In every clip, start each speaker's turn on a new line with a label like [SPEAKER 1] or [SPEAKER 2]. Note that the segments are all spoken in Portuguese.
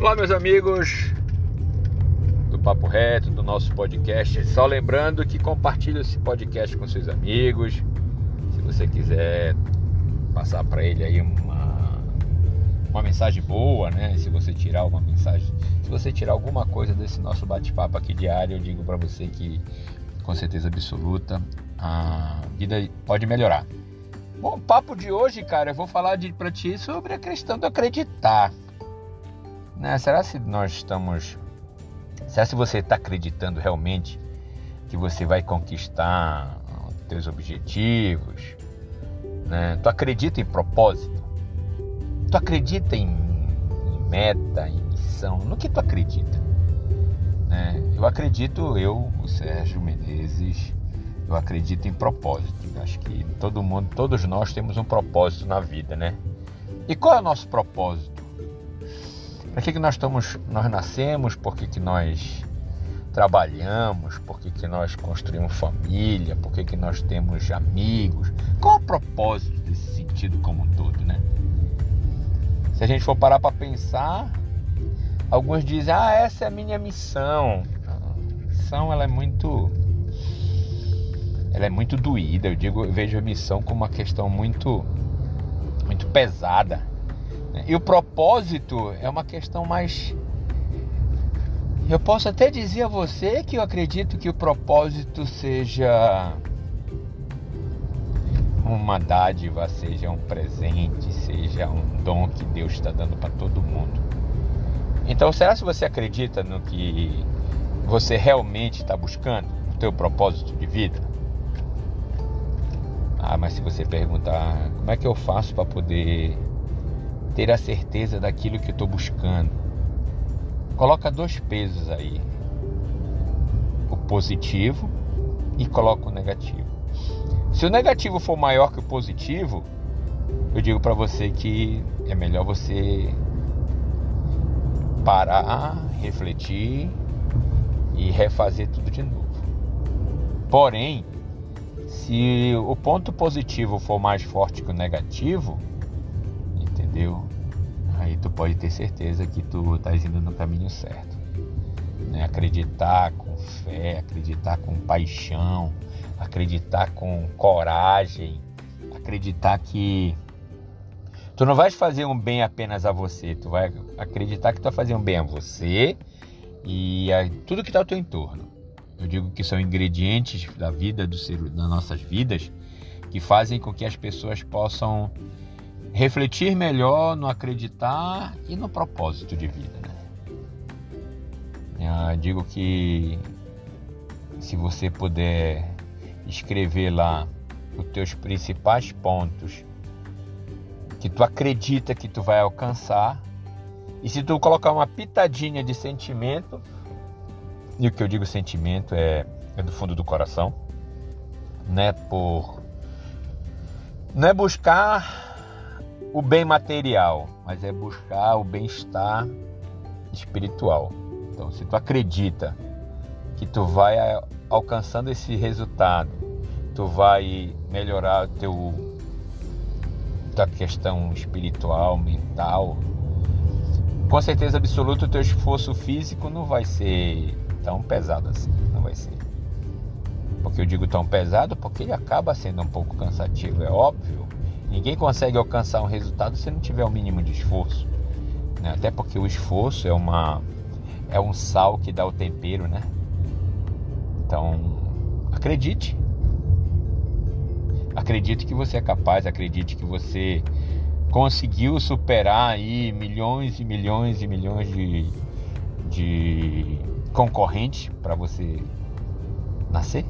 [SPEAKER 1] Olá, meus amigos do Papo Reto, do nosso podcast. Só lembrando que compartilhe esse podcast com seus amigos. Se você quiser passar para ele aí uma, uma mensagem boa, né? Se você tirar uma mensagem, se você tirar alguma coisa desse nosso bate-papo aqui diário, eu digo para você que com certeza absoluta a vida pode melhorar. Bom, o papo de hoje, cara, eu vou falar pra ti sobre a questão do acreditar. Né? Será se nós estamos. Será se você está acreditando realmente que você vai conquistar os teus objetivos? Né? Tu acredita em propósito? Tu acredita em, em meta, em missão? No que tu acredita? Né? Eu acredito, eu, o Sérgio Menezes, eu acredito em propósito. Eu acho que todo mundo, todos nós temos um propósito na vida, né? E qual é o nosso propósito? Para que, que nós estamos, nós nascemos? Por que, que nós trabalhamos? Por que, que nós construímos família? Por que, que nós temos amigos? Qual o propósito desse sentido como um todo, né? Se a gente for parar para pensar, alguns dizem: "Ah, essa é a minha missão". A missão ela é muito ela é muito doída. Eu digo, eu vejo a missão como uma questão muito, muito pesada. Né? E o propósito é uma questão mais. Eu posso até dizer a você que eu acredito que o propósito seja uma dádiva, seja um presente, seja um dom que Deus está dando para todo mundo. Então, será se você acredita no que você realmente está buscando, o teu propósito de vida? Ah, mas se você perguntar como é que eu faço para poder ter a certeza daquilo que eu estou buscando, coloca dois pesos aí: o positivo e coloca o negativo. Se o negativo for maior que o positivo, eu digo para você que é melhor você parar, refletir e refazer tudo de novo. Porém, se o ponto positivo for mais forte que o negativo, Aí tu pode ter certeza que tu estás indo no caminho certo. Né? Acreditar com fé, acreditar com paixão, acreditar com coragem, acreditar que tu não vais fazer um bem apenas a você, tu vai acreditar que tu vai fazer um bem a você e a tudo que está ao teu entorno. Eu digo que são ingredientes da vida do ser, das nossas vidas que fazem com que as pessoas possam refletir melhor no acreditar e no propósito de vida. Né? Eu digo que se você puder escrever lá os teus principais pontos que tu acredita que tu vai alcançar e se tu colocar uma pitadinha de sentimento e o que eu digo sentimento é, é do fundo do coração, né? Por não é buscar o bem material, mas é buscar o bem-estar espiritual. Então, se tu acredita que tu vai alcançando esse resultado, tu vai melhorar teu tua questão espiritual, mental, com certeza absoluta o teu esforço físico não vai ser tão pesado assim, não vai ser. Porque eu digo tão pesado porque ele acaba sendo um pouco cansativo, é óbvio. Ninguém consegue alcançar um resultado se não tiver o um mínimo de esforço. Né? Até porque o esforço é uma é um sal que dá o tempero, né? Então, acredite. Acredite que você é capaz, acredite que você conseguiu superar aí milhões e milhões e milhões de, de concorrente para você nascer.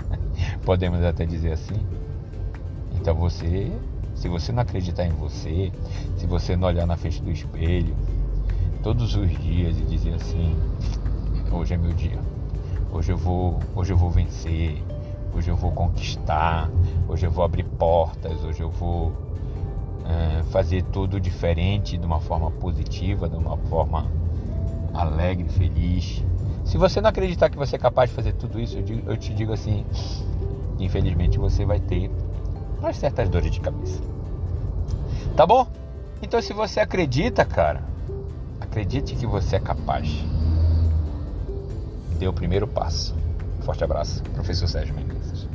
[SPEAKER 1] Podemos até dizer assim. Então você, se você não acreditar em você, se você não olhar na frente do espelho todos os dias e dizer assim, hoje é meu dia. Hoje eu vou, hoje eu vou vencer. Hoje eu vou conquistar. Hoje eu vou abrir portas. Hoje eu vou é, fazer tudo diferente, de uma forma positiva, de uma forma alegre, feliz. Se você não acreditar que você é capaz de fazer tudo isso, eu, digo, eu te digo assim: infelizmente você vai ter umas certas dores de cabeça. Tá bom? Então, se você acredita, cara, Acredite que você é capaz. Dê o primeiro passo. Forte abraço, professor Sérgio Menezes.